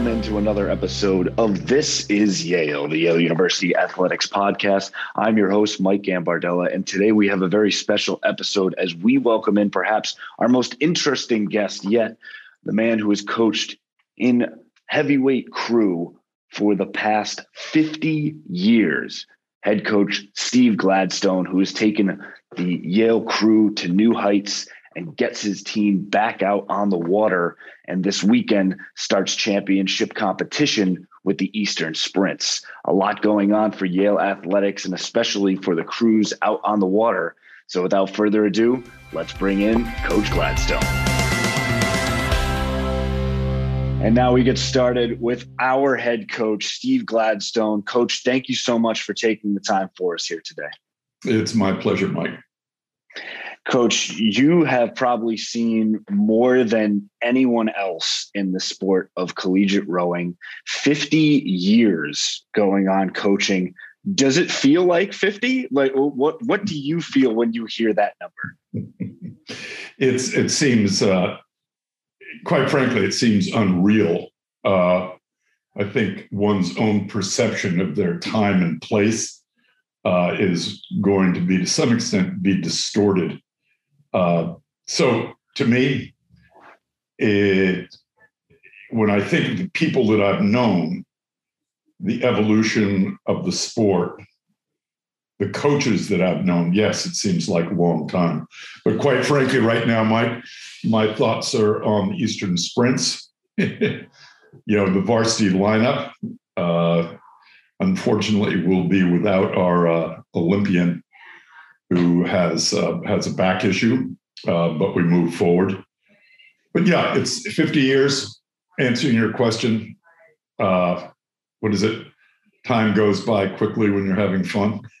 Welcome into another episode of This is Yale, the Yale University Athletics Podcast. I'm your host, Mike Gambardella, and today we have a very special episode as we welcome in perhaps our most interesting guest yet, the man who has coached in heavyweight crew for the past 50 years, head coach Steve Gladstone, who has taken the Yale crew to new heights and gets his team back out on the water. And this weekend starts championship competition with the Eastern Sprints. A lot going on for Yale athletics and especially for the crews out on the water. So without further ado, let's bring in Coach Gladstone. And now we get started with our head coach, Steve Gladstone. Coach, thank you so much for taking the time for us here today. It's my pleasure, Mike. Coach, you have probably seen more than anyone else in the sport of collegiate rowing. 50 years going on coaching. Does it feel like 50? Like what what do you feel when you hear that number? it's it seems uh, quite frankly, it seems unreal. Uh, I think one's own perception of their time and place uh, is going to be, to some extent, be distorted uh, so to me, it when I think of the people that I've known, the evolution of the sport, the coaches that I've known, yes, it seems like a long time. But quite frankly, right now, my my thoughts are on the Eastern sprints. you know, the varsity lineup. Uh, unfortunately, will be without our uh, Olympian who has uh, has a back issue, uh, but we move forward. But yeah, it's 50 years. Answering your question, uh, what is it? Time goes by quickly when you're having fun.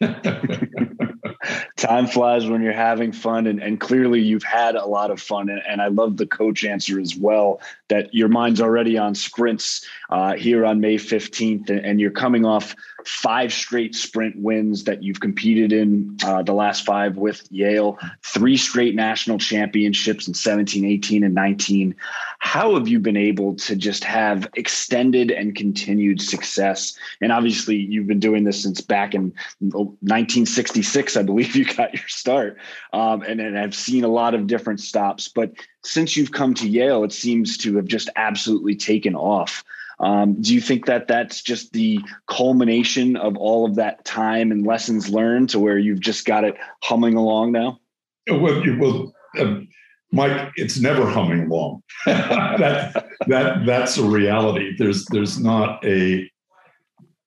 time flies when you're having fun and, and clearly you've had a lot of fun and, and i love the coach answer as well that your mind's already on sprints uh, here on may 15th and, and, you're coming off five straight sprint wins that you've competed in uh, the last five with yale three straight national championships in 17 18 and 19 how have you been able to just have extended and continued success and obviously you've been doing this since back in 1966 i believe you got your start. Um, and, and I've seen a lot of different stops. But since you've come to Yale, it seems to have just absolutely taken off. Um, do you think that that's just the culmination of all of that time and lessons learned to where you've just got it humming along now? Well, well um, Mike, it's never humming along. that, that, that's a reality. There's, there's not a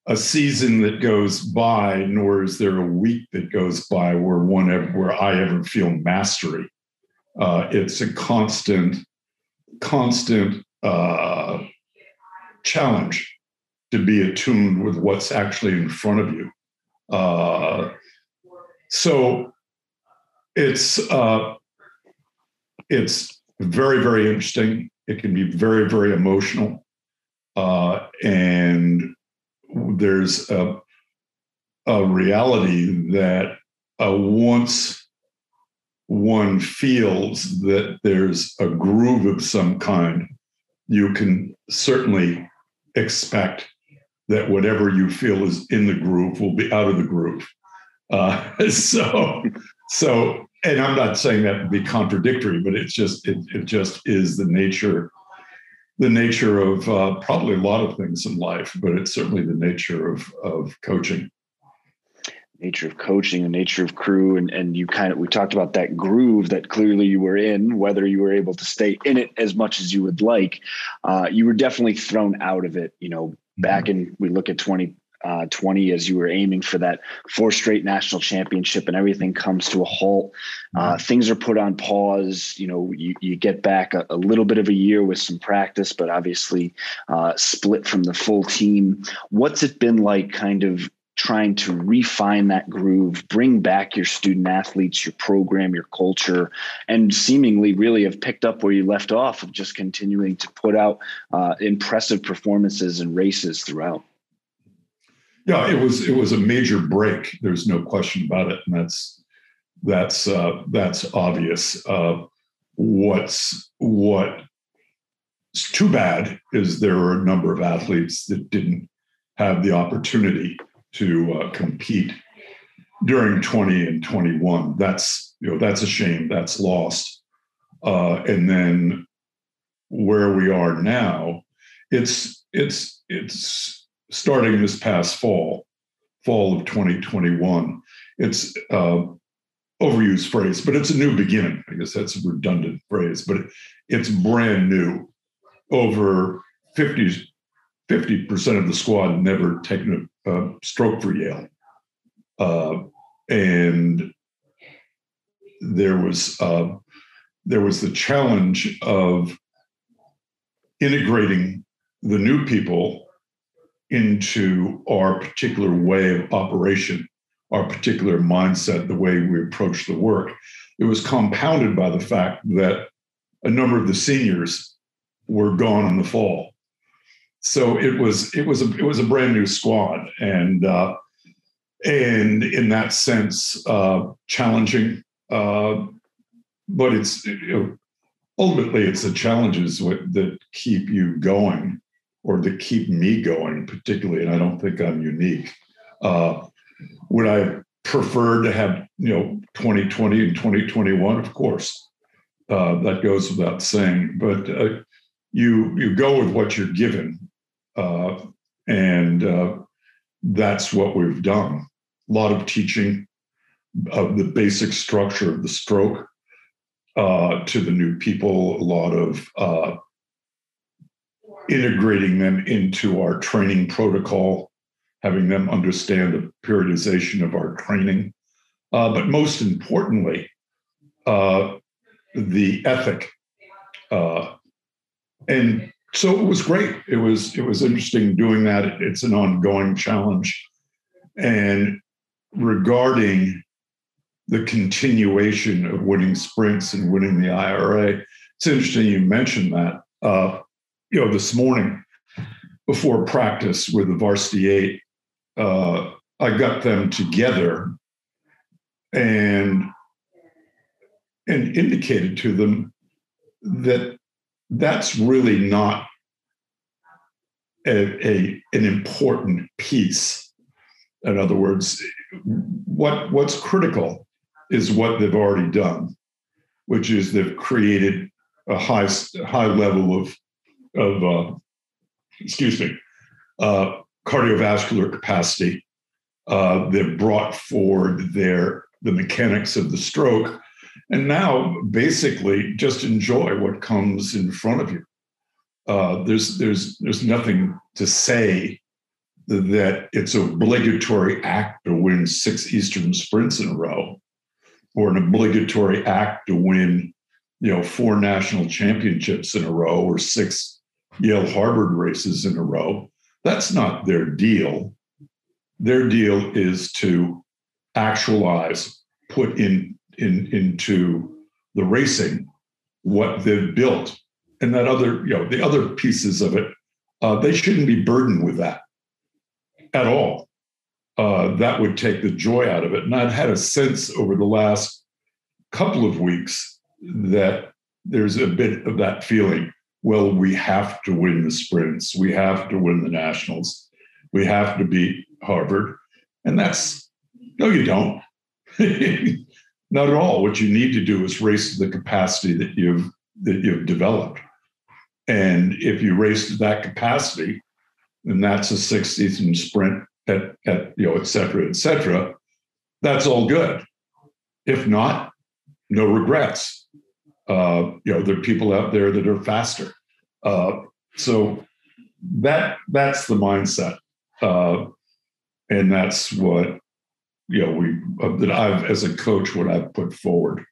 a season that goes by, nor is there a week that goes by where one ever, where I ever feel mastery. Uh, it's a constant, constant uh, challenge to be attuned with what's actually in front of you. Uh, so it's uh, it's very very interesting. It can be very very emotional, uh, and there's a, a reality that uh, once one feels that there's a groove of some kind, you can certainly expect that whatever you feel is in the groove will be out of the groove. Uh, so, so, and I'm not saying that to be contradictory, but it's just it, it just is the nature the nature of uh, probably a lot of things in life, but it's certainly the nature of of coaching. Nature of coaching, the nature of crew, and and you kind of we talked about that groove that clearly you were in, whether you were able to stay in it as much as you would like. Uh, you were definitely thrown out of it. You know, back mm-hmm. in we look at twenty uh, 20 as you were aiming for that four straight national championship and everything comes to a halt. Uh, mm-hmm. things are put on pause. You know, you, you get back a, a, little bit of a year with some practice, but obviously uh, split from the full team. What's it been like kind of trying to refine that groove, bring back your student athletes, your program, your culture, and seemingly really have picked up where you left off of just continuing to put out uh, impressive performances and races throughout? Yeah, it was it was a major break. There's no question about it, and that's that's uh, that's obvious. Uh, what's what it's too bad is there are a number of athletes that didn't have the opportunity to uh, compete during 20 and 21. That's you know that's a shame. That's lost. Uh, and then where we are now, it's it's it's starting this past fall, fall of 2021. It's uh, overused phrase, but it's a new beginning. I guess that's a redundant phrase, but it's brand new. Over 50 percent of the squad never taken a stroke for Yale, uh, and there was uh, there was the challenge of integrating the new people into our particular way of operation, our particular mindset, the way we approach the work. It was compounded by the fact that a number of the seniors were gone in the fall. So it was it was a it was a brand new squad, and uh, and in that sense, uh, challenging. Uh, but it's know, ultimately it's the challenges that keep you going or that keep me going particularly and i don't think i'm unique. Uh, would i prefer to have you know 2020 and 2021 of course. Uh, that goes without saying but uh, you you go with what you're given uh, and uh, that's what we've done a lot of teaching of the basic structure of the stroke uh, to the new people, a lot of uh, integrating them into our training protocol, having them understand the periodization of our training. Uh, but most importantly, uh, the ethic. And so it was great. It was it was interesting doing that. It's an ongoing challenge. And regarding the continuation of winning sprints and winning the IRA. It's interesting you mentioned that. Uh, you know, this morning before practice with the varsity eight, uh, I got them together and and indicated to them that that's really not a, a an important piece. In other words, what what's critical is what they've already done, which is they've created a high high level of of uh, excuse me uh, cardiovascular capacity. Uh, they've brought forward their the mechanics of the stroke, and now basically just enjoy what comes in front of you. Uh, there's there's there's nothing to say that it's an obligatory act to win six Eastern sprints in a row or an obligatory act to win, you know, four national championships in a row or six Yale Harvard races in a row. That's not their deal. Their deal is to actualize, put in, in into the racing what they've built. And that other, you know, the other pieces of it, uh, they shouldn't be burdened with that at all uh, that would take the joy out of it. And I've had a sense over the last couple of weeks that there's a bit of that feeling. Well, we have to win the sprints. We have to win the nationals. We have to beat Harvard. And that's no, you don't. Not at all. What you need to do is race the capacity that you've that you've developed. And if you race to that capacity, then that's a six season sprint at, at you know, et cetera, et cetera, that's all good. If not, no regrets. Uh, you know, there are people out there that are faster. Uh, so that that's the mindset, uh, and that's what you know we uh, that I've as a coach what I've put forward.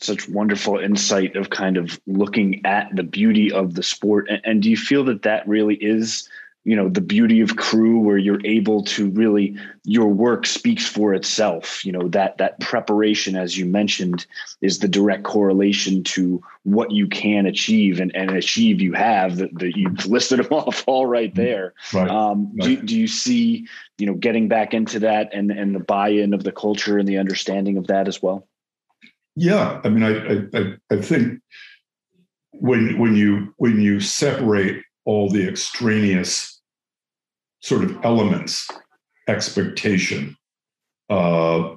Such wonderful insight of kind of looking at the beauty of the sport, and, and do you feel that that really is you know the beauty of crew where you're able to really your work speaks for itself. You know that that preparation as you mentioned is the direct correlation to what you can achieve and, and achieve you have that, that you've listed them off all right there. Right. Um, right. Do, do you see you know getting back into that and and the buy-in of the culture and the understanding of that as well? Yeah. I mean i i i think when when you when you separate all the extraneous sort of elements, expectation uh,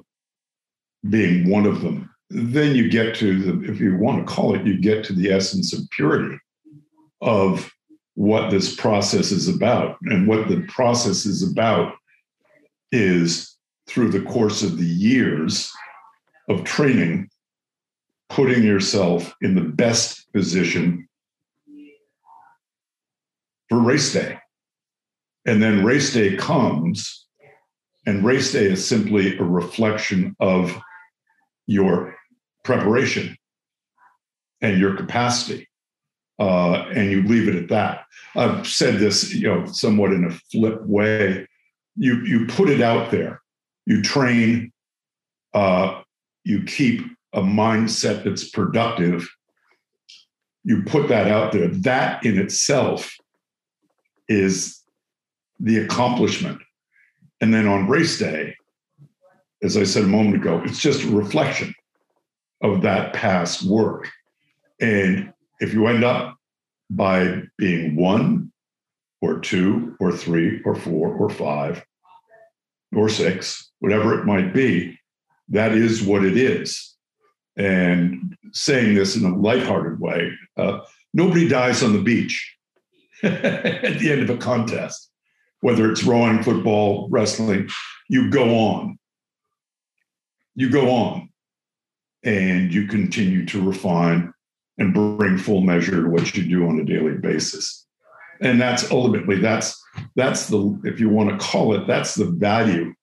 being one of them, then you get to the, if you want to call it, you get to the essence of purity of what this process is about. And what the process is about is through the course of the years of training, putting yourself in the best position for race day. And then race day comes, and race day is simply a reflection of your preparation and your capacity. Uh, and you leave it at that. I've said this, you know, somewhat in a flip way. You you put it out there. You train. Uh, you keep a mindset that's productive. You put that out there. That in itself is the accomplishment. And then on race day, as I said a moment ago, it's just a reflection of that past work. And if you end up by being one or two or three or four or five or six, whatever it might be, that is what it is. And saying this in a lighthearted way, uh, nobody dies on the beach at the end of a contest, whether it's rowing, football, wrestling, you go on. You go on and you continue to refine and bring full measure to what you do on a daily basis. And that's ultimately that's that's the if you want to call it that's the value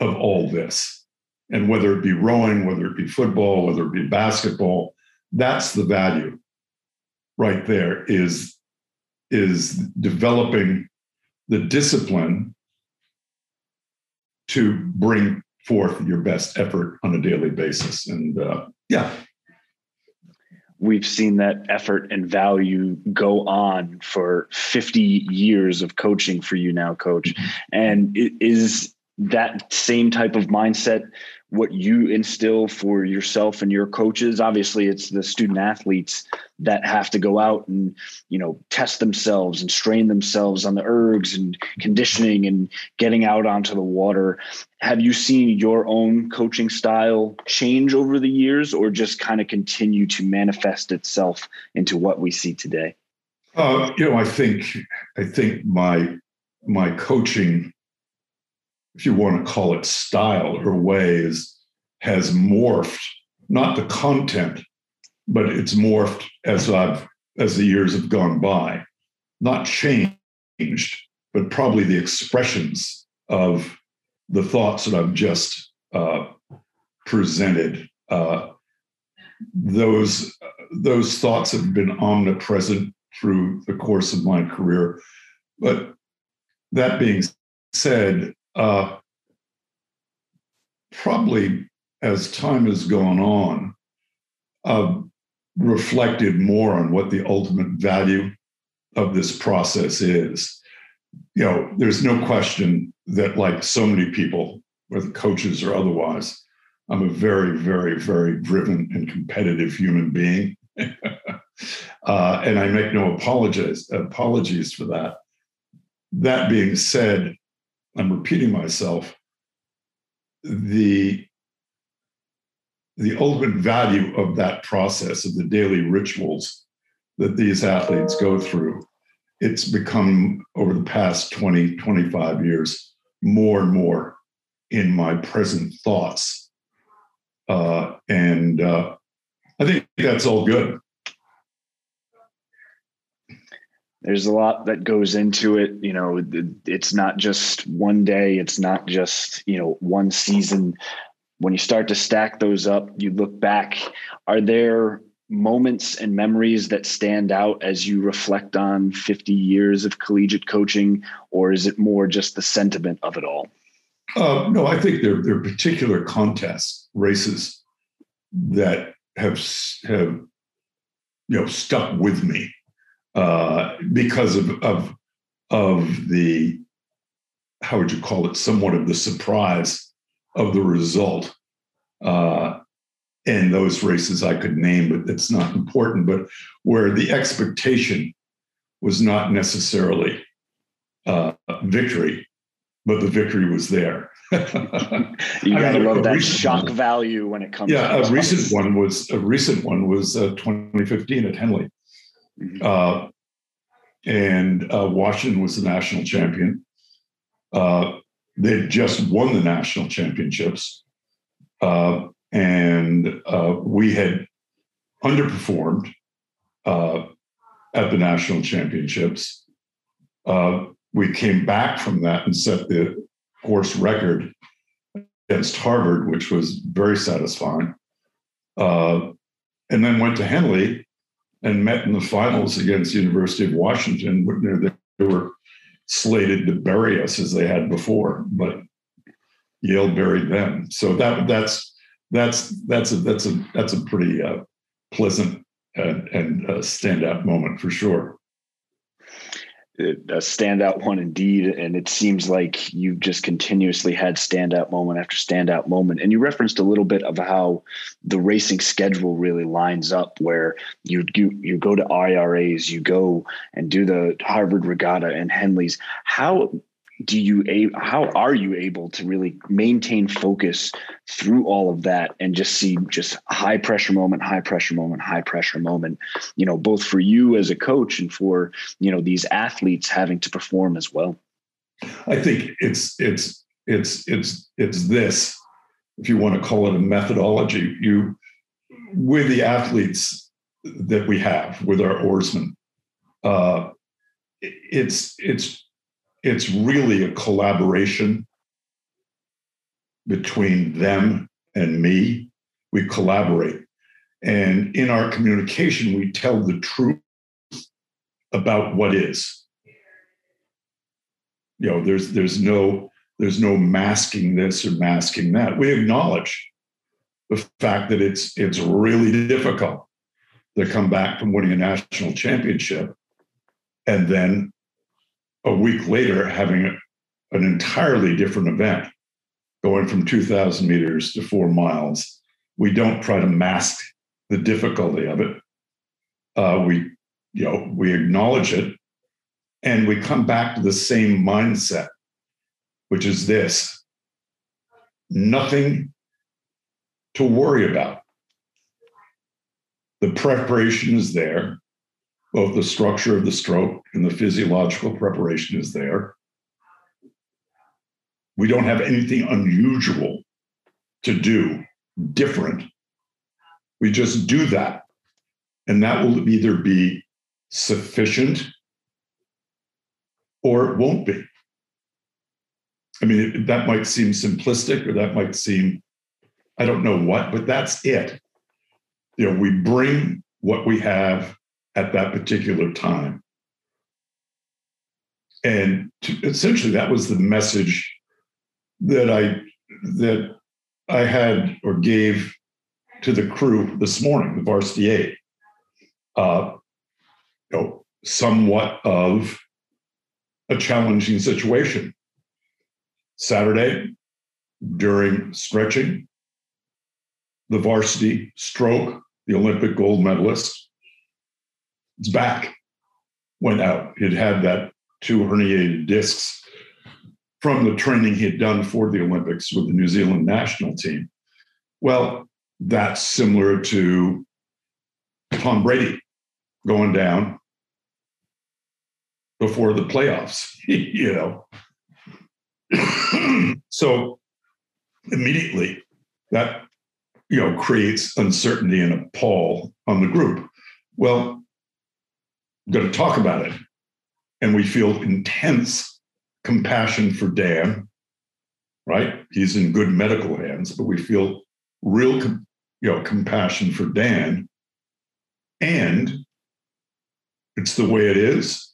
of all this. And whether it be rowing, whether it be football, whether it be basketball, that's the value right there is is developing the discipline to bring forth your best effort on a daily basis. And uh, yeah. We've seen that effort and value go on for 50 years of coaching for you now, coach. And is that same type of mindset what you instill for yourself and your coaches. Obviously it's the student athletes that have to go out and you know test themselves and strain themselves on the ergs and conditioning and getting out onto the water. Have you seen your own coaching style change over the years or just kind of continue to manifest itself into what we see today? Uh, you know i think i think my my coaching if you want to call it style or ways, has morphed, not the content, but it's morphed as I've as the years have gone by, not changed, but probably the expressions of the thoughts that I've just uh, presented. Uh, those those thoughts have been omnipresent through the course of my career. But that being said, uh, probably as time has gone on, uh, reflected more on what the ultimate value of this process is. You know, there's no question that, like so many people, whether coaches or otherwise, I'm a very, very, very driven and competitive human being. uh, and I make no apologies, apologies for that. That being said, I'm repeating myself, the the ultimate value of that process of the daily rituals that these athletes go through it's become over the past 20 25 years more and more in my present thoughts. Uh, and uh, i think that's all good there's a lot that goes into it you know it's not just one day it's not just you know one season. When you start to stack those up you look back are there moments and memories that stand out as you reflect on 50 years of collegiate coaching or is it more just the sentiment of it all? Uh, no i think there, there are particular contests races that have have you know stuck with me uh, because of, of of the how would you call it somewhat of the surprise of the result uh, and those races I could name, but it's not important, but where the expectation was not necessarily uh, victory, but the victory was there. you gotta mean, love that shock one, value when it comes. To yeah, a recent one was a recent one was uh, 2015 at Henley, mm-hmm. uh, and uh, Washington was the national champion. Uh, they just won the national championships, uh, and uh, we had underperformed at the national championships. we came back from that and set the course record against Harvard, which was very satisfying. Uh, and then went to Henley and met in the finals against University of Washington. They were slated to bury us as they had before, but Yale buried them. So that that's that's that's a that's a that's a pretty uh, pleasant and, and uh, standout moment for sure a standout one indeed. And it seems like you've just continuously had standout moment after standout moment. And you referenced a little bit of how the racing schedule really lines up, where you you, you go to IRAs, you go and do the Harvard Regatta and Henleys. How do you how are you able to really maintain focus through all of that and just see just high pressure moment high pressure moment high pressure moment you know both for you as a coach and for you know these athletes having to perform as well? I think it's it's it's it's it's this if you want to call it a methodology you with the athletes that we have with our oarsmen. Uh, it's it's it's really a collaboration between them and me. We collaborate. And in our communication, we tell the truth about what is. You know, there's there's no there's no masking this or masking that. We acknowledge the fact that it's it's really difficult to come back from winning a national championship and then a week later having an entirely different event, going from 2,000 meters to four miles. We don't try to mask the difficulty of it. Uh, we, you know, we acknowledge it, and we come back to the same mindset, which is this: nothing to worry about. The preparation is there both the structure of the stroke and the physiological preparation is there. We don't have anything unusual to do different. We just do that. And that will either be sufficient or it won't be. I mean, that might seem simplistic or that might seem, I don't know what, but that's it. You know, we bring what we have at that particular time. And to, essentially, that was the message that I that I had or gave to the crew this morning, the varsity eight. Uh, you know, somewhat of a challenging situation. Saturday, during stretching, the varsity stroke, the Olympic gold medalist, its back went out. He'd had that two herniated discs from the training he had done for the Olympics with the New Zealand national team. Well, that's similar to Tom Brady going down before the playoffs, you know. so immediately that you know creates uncertainty and a pall on the group. Well, going to talk about it. And we feel intense compassion for Dan, right? He's in good medical hands, but we feel real, you know, compassion for Dan. And it's the way it is.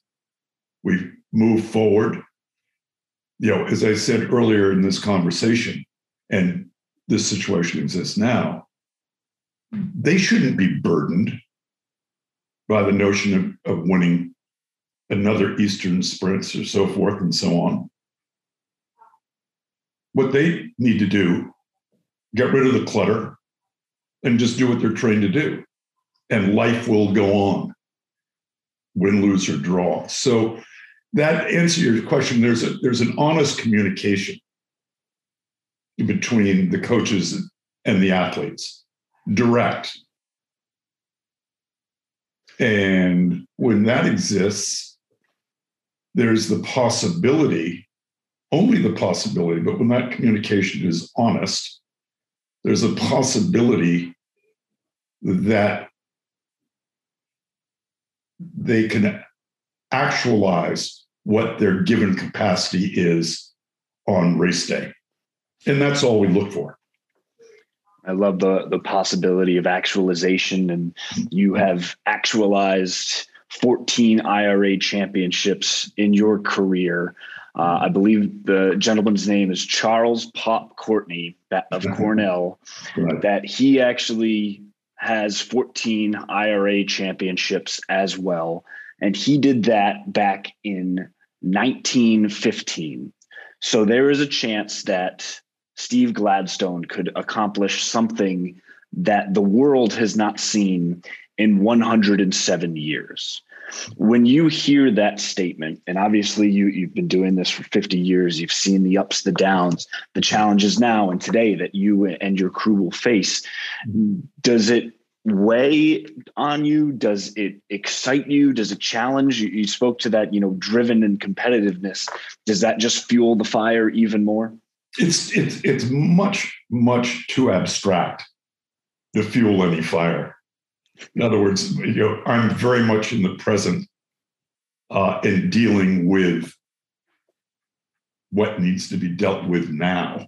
We move forward. You know, as I said earlier in this conversation, and this situation exists now, they shouldn't be burdened by the notion of, of winning another Eastern sprints or so forth and so on. What they need to do, get rid of the clutter, and just do what they're trained to do. And life will go on, win, lose, or draw. So that answer your question. There's a there's an honest communication between the coaches and the athletes, direct. And when that exists, there's the possibility, only the possibility, but when that communication is honest, there's a possibility that they can actualize what their given capacity is on race day. And that's all we look for. I love the the possibility of actualization and you have actualized 14 IRA championships in your career. Uh, I believe the gentleman's name is Charles Pop Courtney of Cornell. Right. That he actually has 14 IRA championships as well. And he did that back in 1915. So there is a chance that Steve Gladstone could accomplish something that the world has not seen in 107 years. When you hear that statement, and obviously you, you've been doing this for 50 years, you've seen the ups, the downs, the challenges now and today that you and your crew will face, does it weigh on you? Does it excite you? Does it challenge you? You spoke to that, you know, driven and competitiveness. Does that just fuel the fire even more? It's it's it's much much too abstract to fuel any fire. In other words, you know, I'm very much in the present uh, in dealing with what needs to be dealt with now.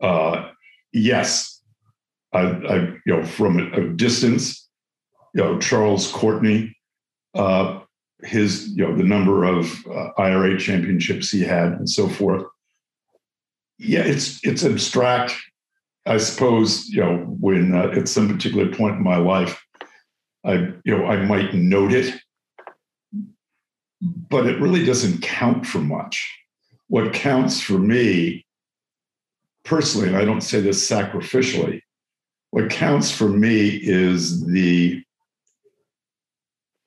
Uh, yes, I, I you know, from a, distance, you know, Charles Courtney, uh, his, you know, the number of uh, IRA championships he had and so forth. Yeah, it's it's abstract. I suppose you know when uh, at some particular point in my life, I you know I might note it, but it really doesn't count for much. What counts for me personally, and I don't say this sacrificially, what counts for me is the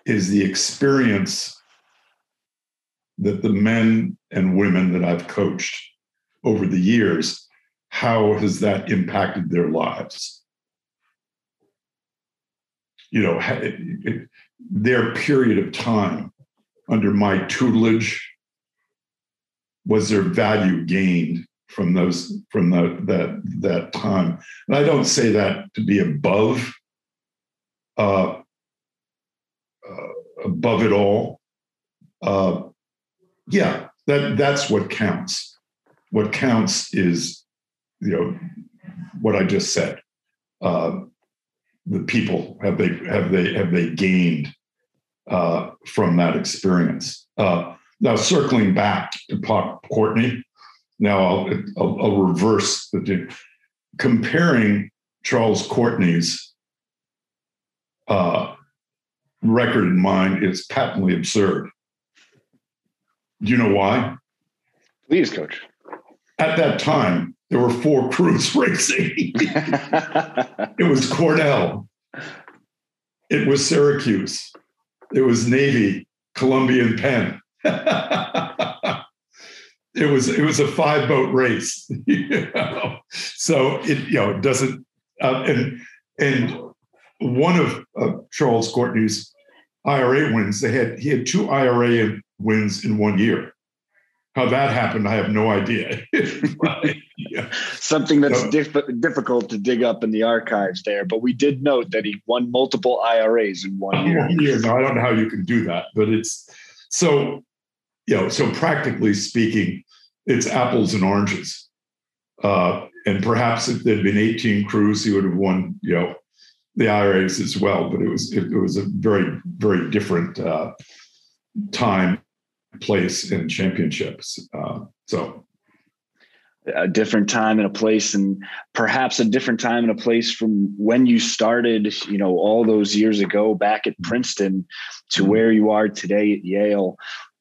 is the experience that the men and women that I've coached over the years, how has that impacted their lives? You know, their period of time under my tutelage, was their value gained from those from the, that that time. And I don't say that to be above uh, uh, above it all. Uh, yeah, that that's what counts. What counts is you know what I just said. Uh, the people have they have they have they gained uh, from that experience. Uh, now, circling back to Pop Courtney, now I'll, I'll, I'll reverse the comparing Charles Courtney's uh, record in mind is patently absurd. Do you know why? Please, coach. At that time, there were four crews racing. it was Cornell, it was Syracuse, it was Navy, Columbia, and Penn. it was it was a five boat race you know? so it you know it doesn't uh, and and one of uh, charles courtney's ira wins they had he had two ira wins in one year how that happened i have no idea yeah. something that's so, diff- difficult to dig up in the archives there but we did note that he won multiple iras in one year one year no, i don't know how you can do that but it's so you know so practically speaking it's apples and oranges. Uh, and perhaps if there'd been 18 crews, he would have won, you know, the IRAs as well. But it was it, it was a very very different uh, time, place, in championships. Uh, so a different time and a place and perhaps a different time and a place from when you started you know all those years ago back at princeton to mm-hmm. where you are today at yale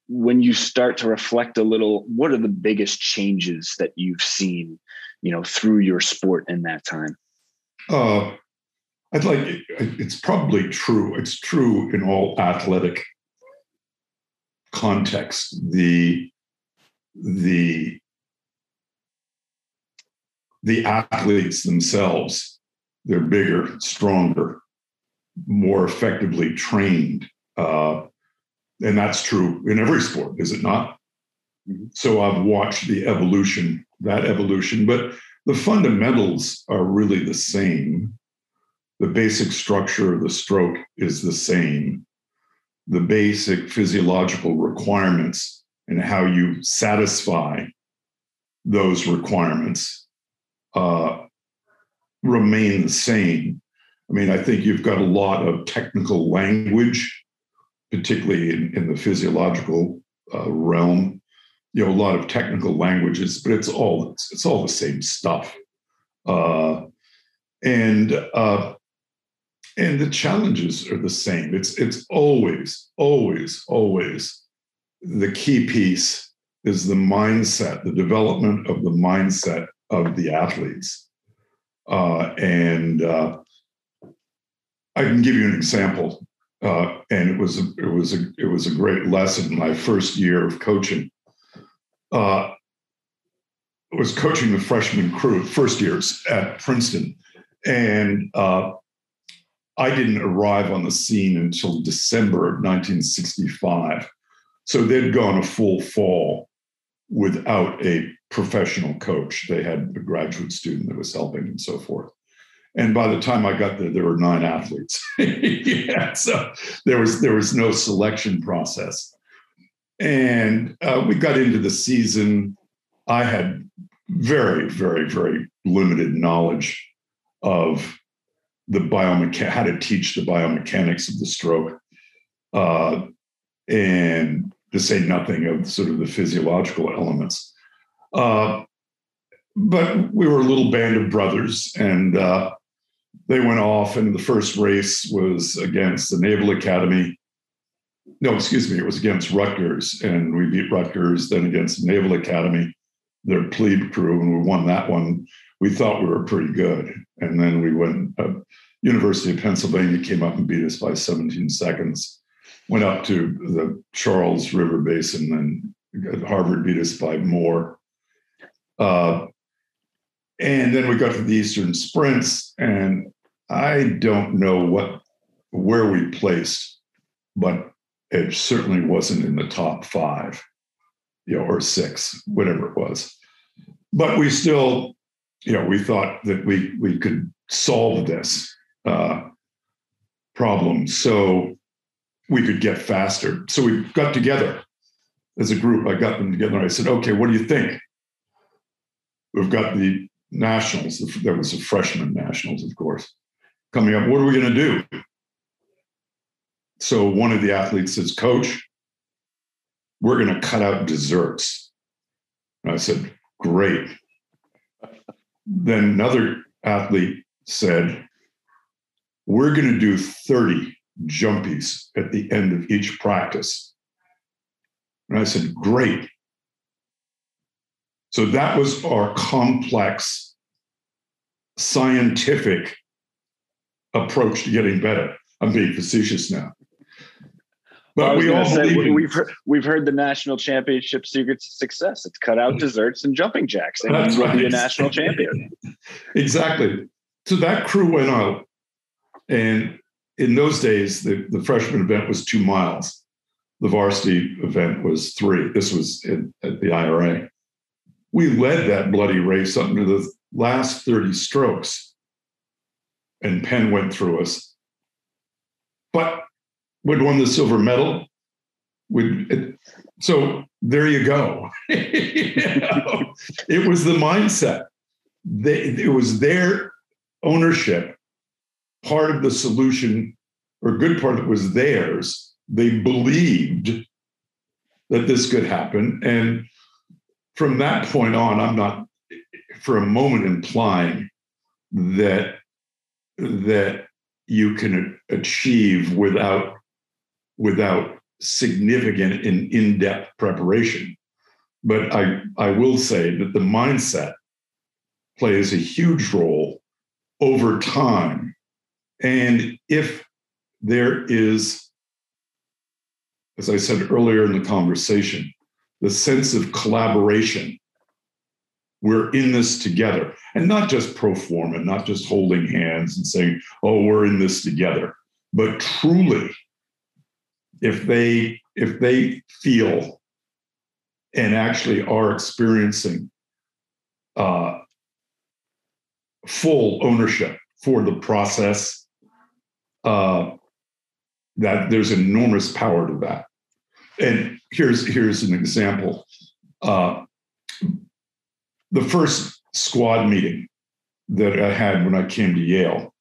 when you start to reflect a little what are the biggest changes that you've seen you know through your sport in that time uh, I'd like it's probably true. It's true in all athletic context. The the the athletes themselves, they're bigger, stronger, more effectively trained. Uh, and that's true in every sport, is it not? Mm-hmm. So I've watched the evolution, that evolution, but the fundamentals are really the same. The basic structure of the stroke is the same. The basic physiological requirements and how you satisfy those requirements uh, remain the same. I mean, I think you've got a lot of technical language, particularly in, in the physiological uh, realm. You know, a lot of technical languages, but it's all it's, it's all the same stuff. Uh, and uh, and the challenges are the same. It's it's always, always, always the key piece is the mindset, the development of the mindset of the athletes. Uh, and uh, I can give you an example, uh, and it was a, it was a it was a great lesson. My first year of coaching, uh, was coaching the freshman crew, first years at Princeton, and uh, I didn't arrive on the scene until December of 1965. So they'd gone a full fall without a professional coach. They had a graduate student that was helping and so forth. And by the time I got there, there were nine athletes. yeah, so there was there was no selection process. And uh, we got into the season. I had very, very, very limited knowledge of the biomechanics, how to teach the biomechanics of the stroke. Uh, and to say nothing of sort of the physiological elements. Uh, but we were a little band of brothers, and uh, they went off, and the first race was against the Naval Academy. No, excuse me, it was against Rutgers, and we beat Rutgers, then against the Naval Academy, their plebe crew, and we won that one. We thought we were pretty good. And then we went, uh, University of Pennsylvania came up and beat us by 17 seconds went up to the Charles River Basin and Harvard beat us by more. Uh, and then we got to the Eastern Sprints, and I don't know what where we placed, but it certainly wasn't in the top five, you know, or six, whatever it was. But we still, you know, we thought that we we could solve this uh, problem. So we could get faster. So we got together as a group. I got them together and I said, okay, what do you think? We've got the nationals. There was a freshman nationals, of course, coming up. What are we going to do? So one of the athletes says, Coach, we're going to cut out desserts. And I said, Great. Then another athlete said, We're going to do 30 jumpies at the end of each practice. And I said, Great. So that was our complex scientific approach to getting better. I'm being facetious now. But we all say, we've heard, we've heard the national championship secret to success. It's cut out desserts and jumping jacks, and That's right. be a national champion. exactly. So that crew went out, and in those days, the, the freshman event was two miles. The varsity event was three. This was in, at the IRA. We led that bloody race up to the last 30 strokes, and Penn went through us. But we'd won the silver medal. it, so there you go. you know, it was the mindset. They, it was their ownership part of the solution or good part of it was theirs. They believed that this could happen. And from that point on, I'm not for a moment implying that that you can achieve without without significant and in-depth preparation. But I, I will say that the mindset plays a huge role over time And if there is, as I said earlier in the conversation, the sense of collaboration, we're in this together, and not just pro forma, not just holding hands and saying, oh, we're in this together, but truly, if they if they feel and actually are experiencing uh, full ownership for the process, uh, that there's enormous power to that. And here's here's an example. Uh, the first squad meeting that I had when I came to Yale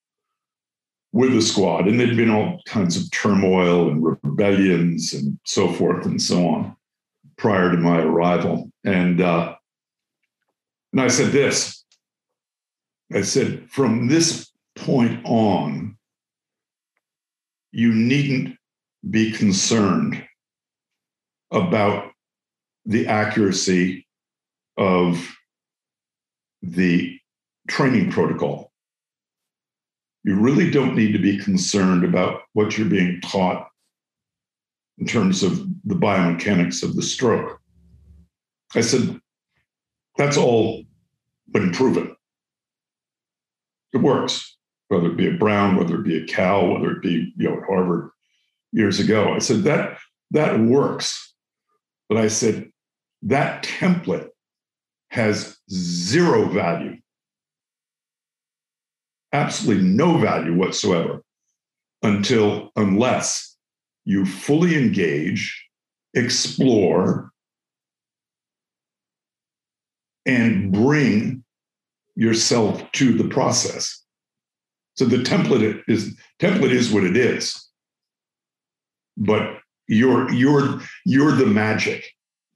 with the squad, and there'd been all kinds of turmoil and rebellions and so forth and so on prior to my arrival. And uh, and I said this. I said, from this point on, you needn't be concerned about the accuracy of the training protocol. You really don't need to be concerned about what you're being taught in terms of the biomechanics of the stroke. I said, that's all been proven. It works, whether it be a Brown, whether it be a Cal, whether it be, you know, at Harvard years ago. I said, that that works. But I said, that template has zero value, absolutely no value whatsoever until, unless you fully engage, explore, and bring yourself to the process. So the template is template is what it is. But you're you're you're the magic,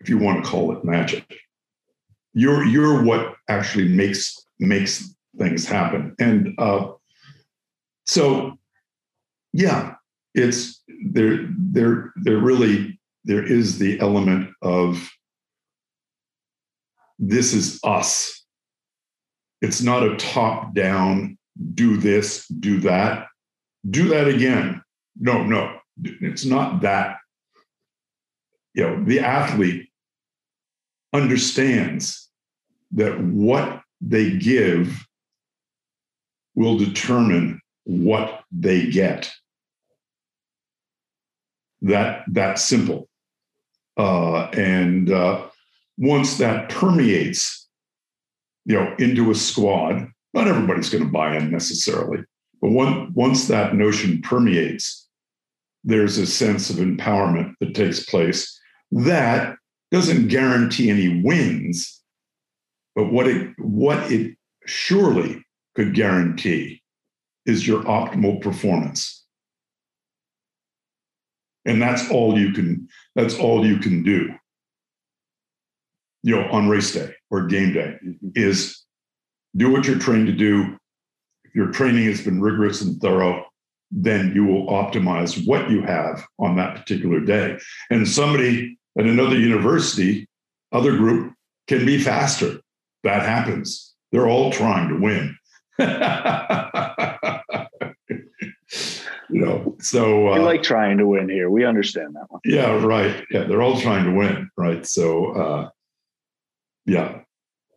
if you want to call it magic. You're you're what actually makes makes things happen. And uh, so yeah, it's there there there really there is the element of this is us. It's not a top down, do this, do that, do that again. No, no, it's not that. You know, the athlete understands that what they give will determine what they get. That that simple. Uh, and uh, once that permeates, you know, into a squad, not everybody's going to buy in necessarily, but one, once that notion permeates, there's a sense of empowerment that takes place that doesn't guarantee any wins, but what it what it surely could guarantee is your optimal performance. And that's all you can that's all you can do you know, on race day or game day mm-hmm. is do what you're trained to do. If your training has been rigorous and thorough, then you will optimize what you have on that particular day. And somebody at another university, other group can be faster. That happens. They're all trying to win. you know, so uh, we like trying to win here. We understand that one. Yeah, right. Yeah, they're all trying to win, right? So uh, yeah,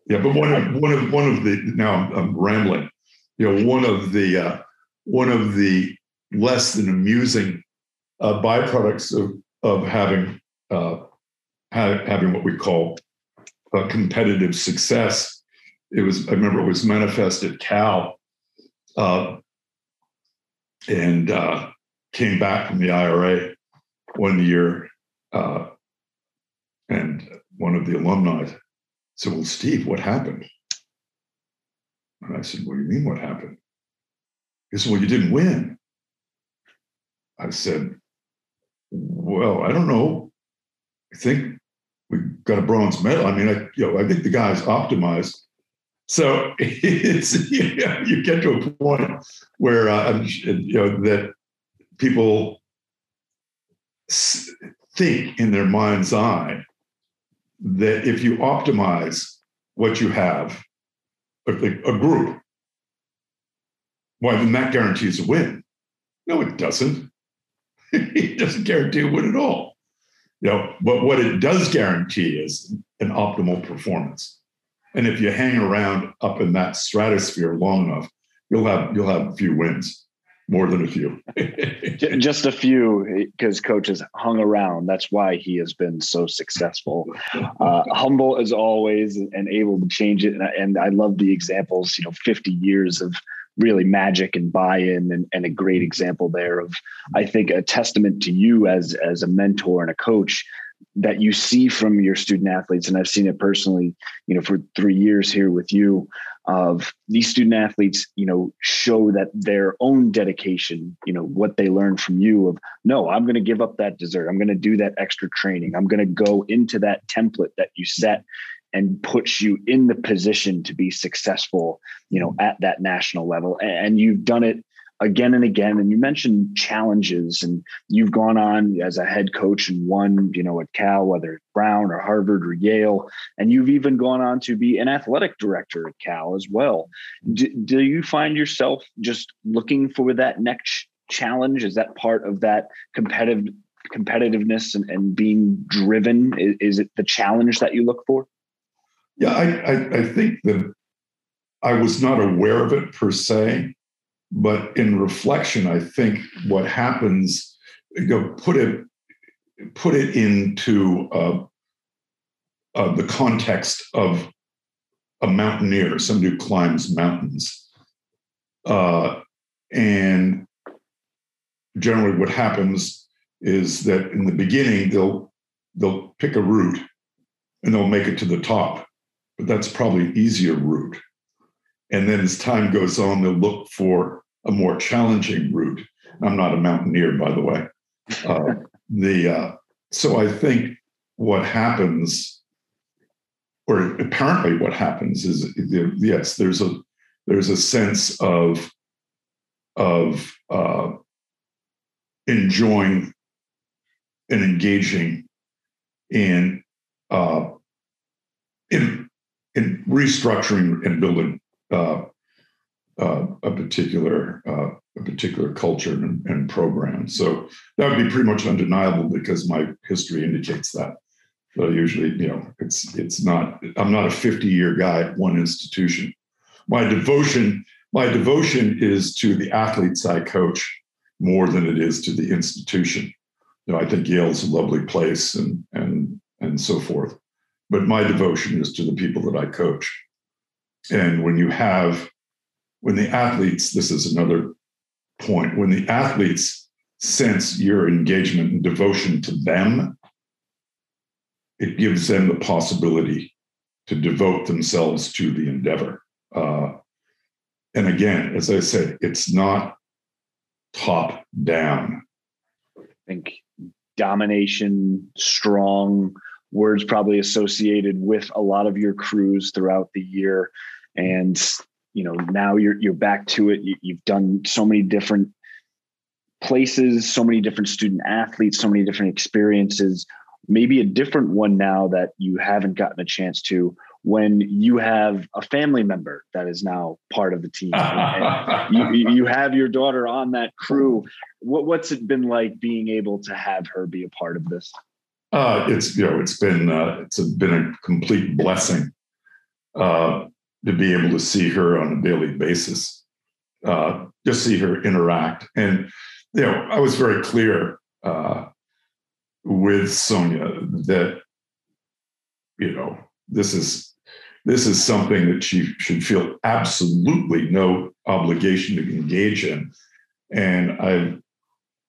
yeah. But one of one of one of the now I'm, I'm rambling. You know, one of the uh, one of the less than amusing uh, byproducts of of having uh, ha- having what we call a competitive success. It was I remember it was manifest at Cal, uh, and uh, came back from the IRA one year, uh, and one of the alumni said, Well, Steve, what happened? And I said, What do you mean, what happened? He said, Well, you didn't win. I said, Well, I don't know. I think we got a bronze medal. I mean, I, you know, I think the guy's optimized. So it's you, know, you get to a point where uh, you know that people think in their mind's eye that if you optimize what you have, a, a group, Why then that guarantees a win? No, it doesn't. it doesn't guarantee a win at all. You know, but what it does guarantee is an optimal performance. And if you hang around up in that stratosphere long enough, you'll have you'll have a few wins more than a few. Just a few, because coach has hung around. That's why he has been so successful. Uh, humble as always, and able to change it. And I, and I love the examples. You know, fifty years of really magic and buy-in, and, and a great example there of, I think, a testament to you as as a mentor and a coach that you see from your student athletes and i've seen it personally you know for three years here with you of these student athletes you know show that their own dedication you know what they learn from you of no i'm going to give up that dessert. I'm going to do that extra training. I'm going to go into that template that you set and puts you in the position to be successful you know at that national level. And you've done it again and again. And you mentioned challenges, and you've gone on as a head coach and won, you know, at Cal, whether it's Brown or Harvard or Yale, and you've even gone on to be an athletic director at Cal as well. Do, do you find yourself just looking for that next challenge? Is that part of that competitive competitiveness and, and being driven? Is, is, it the challenge that you look for? Yeah, I, I, I think that I was not aware of it per se but in reflection, I think what happens, know, put it put it into uh, uh, the context of a mountaineer, somebody who climbs mountains, uh, and generally what happens is that in the beginning they'll they'll pick a route and they'll make it to the top, but that's probably an easier route. And then as time goes on, they'll look for a more challenging route. I'm not a mountaineer, by the way. Uh, the uh, so I think what happens, or apparently what happens, is yes, there's a there's a sense of of uh, enjoying and engaging in uh, in in restructuring and building uh, a particular uh, a particular culture and, and, program. So that would be pretty much undeniable because my history indicates that. So usually, you know, it's it's not. I'm not a 50 year guy at one institution. My devotion my devotion is to the athletes I coach more than it is to the institution. You know, I think Yale's a lovely place and and and so forth. But my devotion is to the people that I coach. And when you have when the athletes, this is another point, when the athletes sense your engagement and devotion to them, it gives them the possibility to devote themselves to the endeavor. Uh, and again, as I said, it's not top down. I think domination, strong words probably associated with a lot of your crews throughout the year. And you know now you're you're back to it. You, you've done so many different places so many different student athletes so many different experiences. Maybe a different one now that you haven't gotten a chance to when you have a family member that is now part of the team you, you have your daughter on that crew. What, what's it been like being able to have her be a part of this? Uh, it's you know it's been uh, it's been a complete blessing. Uh, to be able to see her on a daily basis, uh, just see her interact. And, you know, I was very clear uh, with Sonia that, you know, this is this is something that she should feel absolutely no obligation to engage in. And I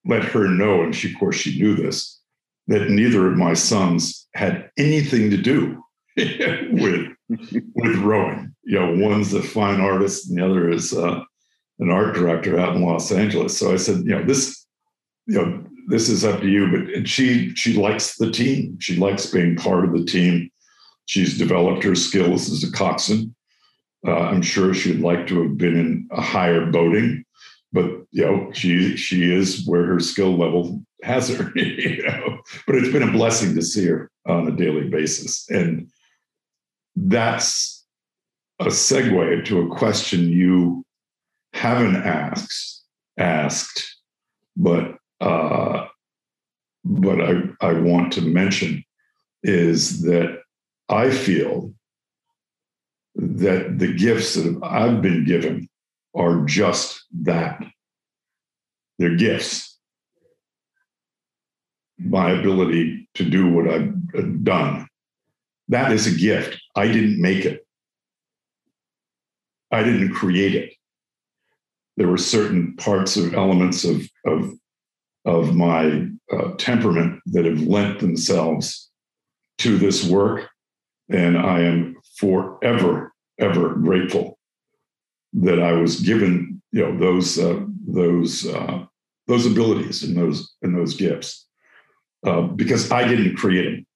let her know, and she, of course, she knew this, that neither of my sons had anything to do with with rowing. You know, one's a fine artist and the other is uh, an art director out in Los Angeles. So I said, you know, this, you know, this is up to you. But and she she likes the team. She likes being part of the team. She's developed her skills as a coxswain. Uh, I'm sure she'd like to have been in a higher boating, but you know, she she is where her skill level has her. You know, but it's been a blessing to see her on a daily basis and that's a segue to a question you haven't asked asked, but uh, but I, I want to mention is that I feel that the gifts that I've been given are just that. They're gifts. My ability to do what I've done. That is a gift. I didn't make it. I didn't create it. There were certain parts of elements of, of, of my uh, temperament that have lent themselves to this work. And I am forever, ever grateful that I was given, you know, those uh, those uh, those abilities and those and those gifts, uh, because I didn't create them.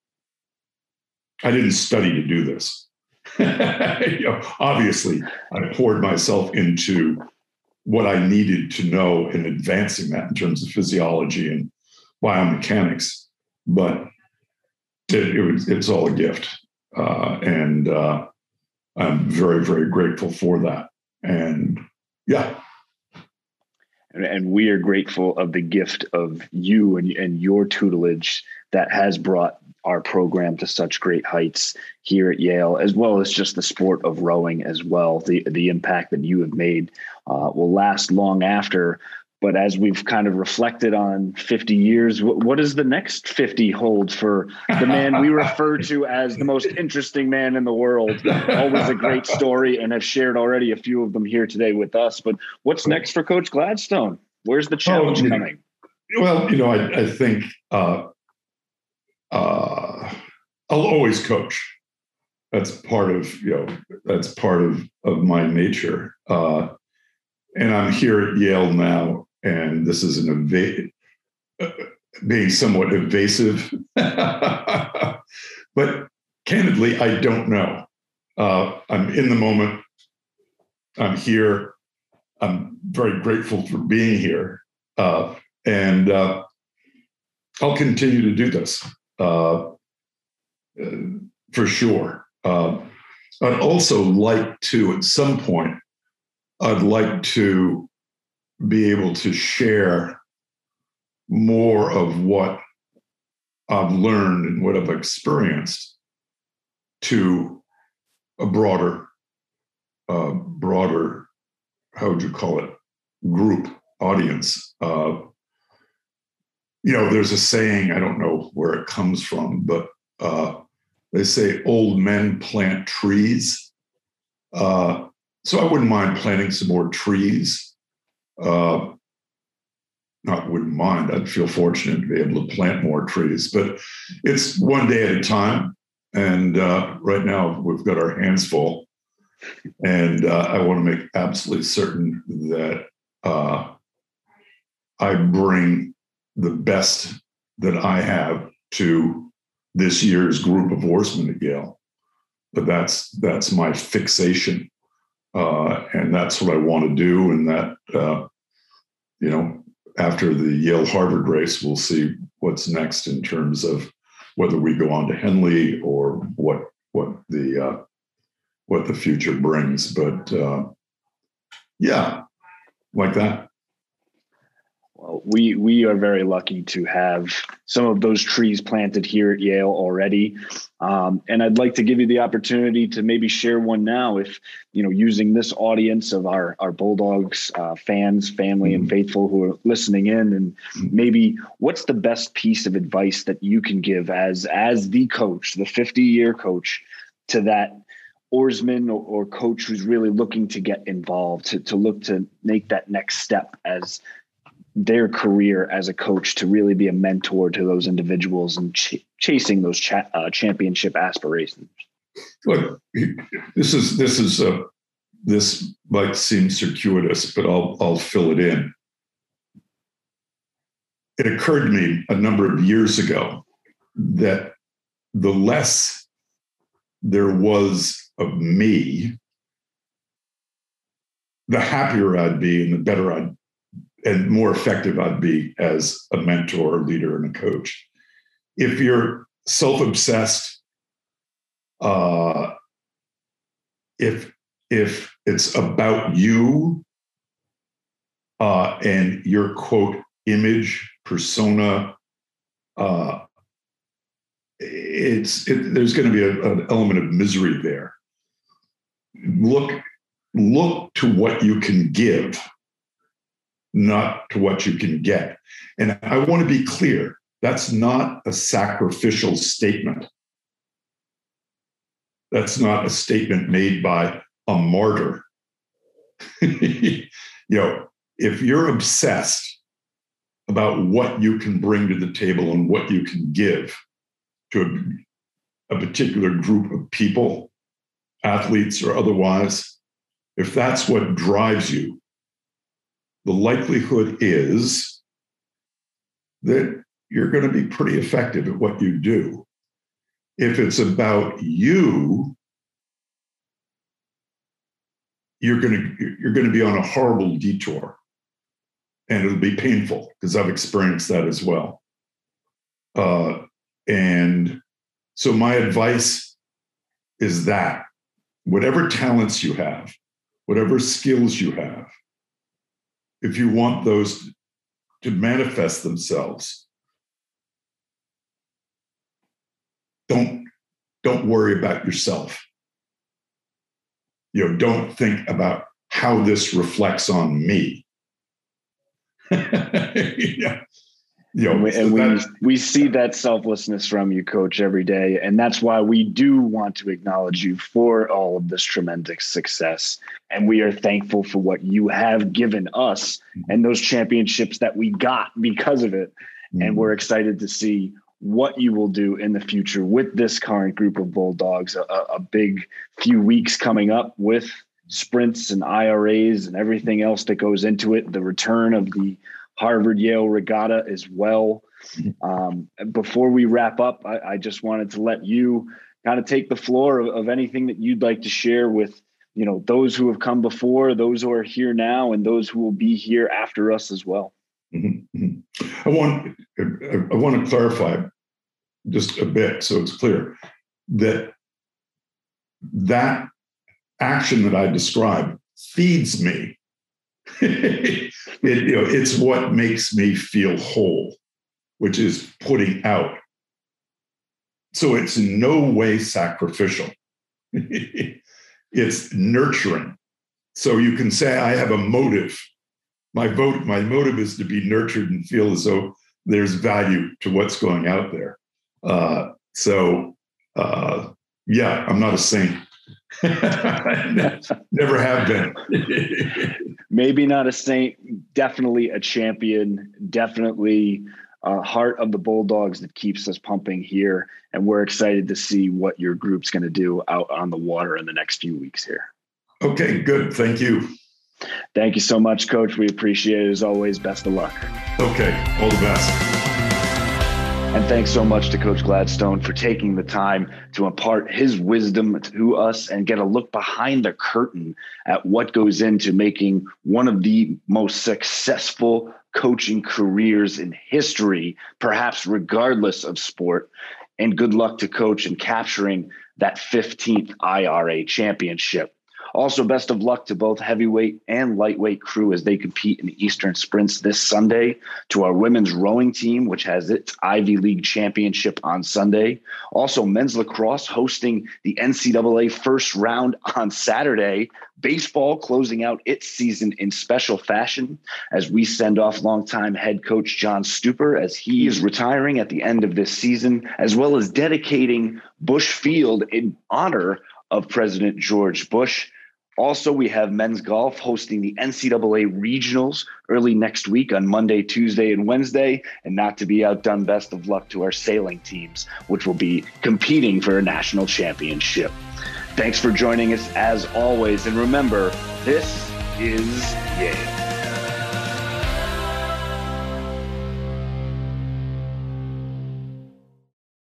I didn't study to do this. you know, obviously, I poured myself into what I needed to know in advancing that in terms of physiology and biomechanics, but it, it was it's all a gift, uh, and uh, I'm very very grateful for that. And yeah, and we are grateful of the gift of you and, and your tutelage that has brought our program to such great heights here at Yale, as well as just the sport of rowing as well. The the impact that you have made uh, will last long after but as we've kind of reflected on 50 years, what, what does the next 50 hold for the man we refer to as the most interesting man in the world? Always a great story, and have shared already a few of them here today with us. But what's next for Coach Gladstone? Where's the challenge oh, coming? Well, you know, I, I think uh, uh, I'll always coach. That's part of you know that's part of of my nature. Uh, and I'm here at Yale now and this is an eva- being somewhat evasive. but candidly, I don't know. Uh, I'm in the moment. I'm here. I'm very grateful for being here. Uh, and uh, I'll continue to do this uh, for sure. Uh, I'd also like to, at some point, I'd like to be able to share more of what I've learned and what I've experienced to a broader, uh, broader, how would you call it, group audience. Uh, you know, there's a saying, I don't know where it comes from, but uh, they say old men plant trees. Uh, so I wouldn't mind planting some more trees uh, not wouldn't mind. I'd feel fortunate to be able to plant more trees, but it's one day at a time. And uh, right now we've got our hands full, and uh, I want to make absolutely certain that uh, I bring the best that I have to this year's group of oarsmen at Yale. But that's that's my fixation uh, and that's what I want to do. And that, uh, you know, after the Yale Harvard race, we'll see what's next in terms of whether we go on to Henley or what what the uh, what the future brings. But uh, yeah, like that. We we are very lucky to have some of those trees planted here at Yale already, um, and I'd like to give you the opportunity to maybe share one now, if you know, using this audience of our our Bulldogs uh, fans, family, mm-hmm. and faithful who are listening in, and mm-hmm. maybe what's the best piece of advice that you can give as as the coach, the 50 year coach, to that oarsman or, or, coach who's really looking to get involved to, to look to make that next step as their career as a coach to really be a mentor to those individuals and ch- chasing those cha- uh, championship aspirations. Look, this is this is a this might seem circuitous, but I'll I'll fill it in. It occurred to me a number of years ago that the less there was of me, the happier I'd be and the better I'd and more effective I'd be as a mentor, leader, and a coach. If you're self-obsessed, uh, if if it's about you uh, and your quote image persona uh, it's it, there's going to be a, an element of misery there look look to what you can give not to what you can get. And i want to be clear that's not a sacrificial statement. That's not a statement made by a martyr. You know if you're obsessed about what you can bring to the table and what you can give to a, a particular group of people, athletes or otherwise, if that's what drives you, the likelihood is that you're going to be pretty effective at what you do. If it's about you, you're going to you're going to be on a horrible detour and it'll be painful because I've experienced that as well. Uh, and so, my advice is that whatever talents you have, whatever skills you have, if you want those to manifest themselves, don't don't worry about yourself. You know, don't think about how this reflects on me yeah. Know, and we, and we, we see that selflessness from you, coach, every day. And that's why we do want to acknowledge you for all of this tremendous success. And we are thankful for what you have given us and those championships that we got because of it. Mm-hmm. And we're excited to see what you will do in the future with this current group of Bulldogs. A, a big few weeks coming up with sprints and IRAs and everything else that goes into it. The return of the Harvard Yale regatta as well. Um, before we wrap up, I, I, just wanted to let you kind of take the floor of, of, anything that you'd like to share with you know those who have come before, those who are here now, and those who will be here after us as well. Mm-hmm. mm-hmm. I want I want to clarify just a bit so it's clear that that action that I describe feeds me. it, you know, it's what makes me feel whole, which is putting out. So it's no way sacrificial. it's nurturing. So you can say I have a motive. My vote, my motive is to be nurtured and feel as though there's value to what's going out there. Uh, so uh, yeah, I'm not a saint. Never have been. Maybe not a saint, definitely a champion, definitely a heart of the Bulldogs that keeps us pumping here. And we're excited to see what your group's going to do out on the water in the next few weeks here. Okay, good. Thank you. Thank you so much, Coach. We appreciate it as always. Best of luck. Okay, all the best. And thanks so much to Coach Gladstone for taking the time to impart his wisdom to us and get a look behind the curtain at what goes into making one of the most successful coaching careers in history, perhaps regardless of sport. And good luck to Coach in capturing that 15th IRA championship. Also, best of luck to both heavyweight and lightweight crew as they compete in the Eastern Sprints this Sunday. To our women's rowing team, which has its Ivy League championship on Sunday. Also, men's lacrosse hosting the NCAA first round on Saturday. Baseball closing out its season in special fashion as we send off longtime head coach John Stuper as he is retiring at the end of this season, as well as dedicating Bush Field in honor of President George Bush. Also, we have men's golf hosting the NCAA regionals early next week on Monday, Tuesday, and Wednesday. And not to be outdone, best of luck to our sailing teams, which will be competing for a national championship. Thanks for joining us as always. And remember, this is Yale.